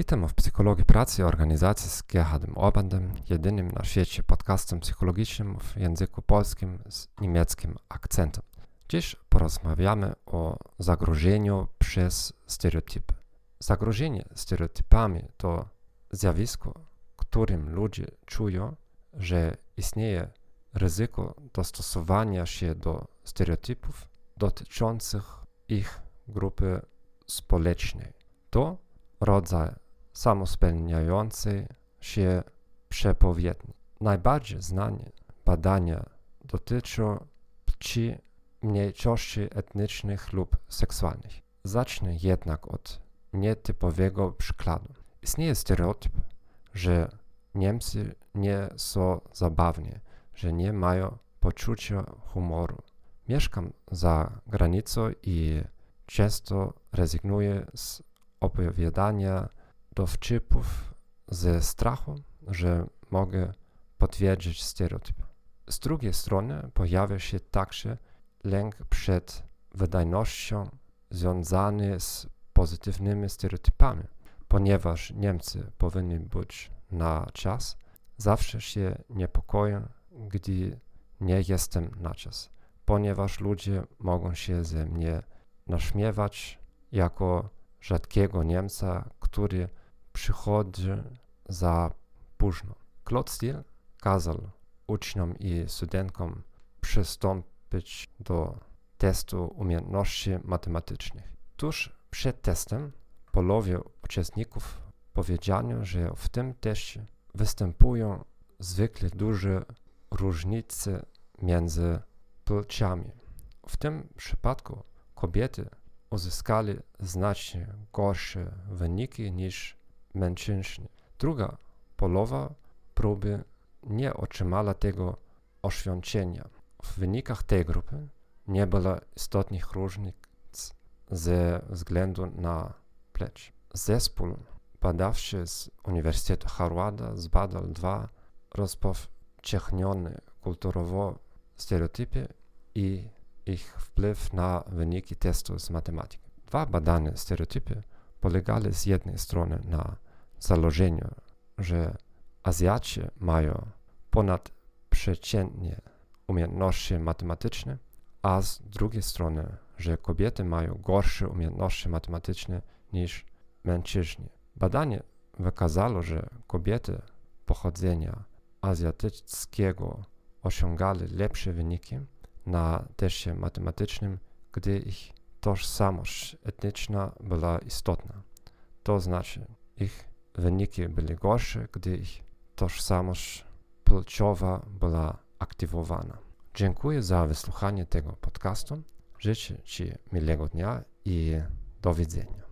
Witam w Psychologii Pracy organizacji z Gerhardem Orbandem, jedynym na świecie podcastem psychologicznym w języku polskim z niemieckim akcentem. Dziś porozmawiamy o zagrożeniu przez stereotypy. Zagrożenie stereotypami to zjawisko, którym ludzie czują, że istnieje ryzyko dostosowania się do stereotypów dotyczących ich grupy społecznej. To rodzaj samospełniającej się przepowiedni. Najbardziej znane badania dotyczą płci mniejszości etnicznych lub seksualnych. Zacznę jednak od nietypowego przykładu. Istnieje stereotyp, że Niemcy nie są zabawni, że nie mają poczucia humoru. Mieszkam za granicą i często rezygnuję z opowiadania dowcipów ze strachu, że mogę potwierdzić stereotyp. Z drugiej strony pojawia się także lęk przed wydajnością związany z pozytywnymi stereotypami. Ponieważ Niemcy powinni być na czas, zawsze się niepokoję, gdy nie jestem na czas, ponieważ ludzie mogą się ze mnie naśmiewać jako rzadkiego Niemca, który przychodzi za późno. Steele kazał uczniom i studentom przystąpić do testu umiejętności matematycznych. Tuż przed testem połowie uczestników powiedziano, że w tym teście występują zwykle duże różnice między płciami. W tym przypadku kobiety uzyskali znacznie gorsze wyniki niż mężczyźni. Druga połowa próby nie otrzymała tego oświadczenia. W wynikach tej grupy nie było istotnych różnic ze względu na płeć. Zespół badawczy z Uniwersytetu Harvarda zbadał dwa rozpowszechnione kulturowo stereotypy i ich wpływ na wyniki testu z matematyki. Dwa badane stereotypy polegały z jednej strony na założeniu, że Azjaci mają ponadprzeciętnie umiejętności matematyczne, a z drugiej strony, że kobiety mają gorsze umiejętności matematyczne niż mężczyźni. Badanie wykazało, że kobiety pochodzenia azjatyckiego osiągali lepsze wyniki na teście matematycznym, gdy ich tożsamość etniczna była istotna. To znaczy, ich wyniki były gorsze, gdy ich tożsamość płciowa była aktywowana. Dziękuję za wysłuchanie tego podcastu. Życzę Ci miłego dnia i do widzenia.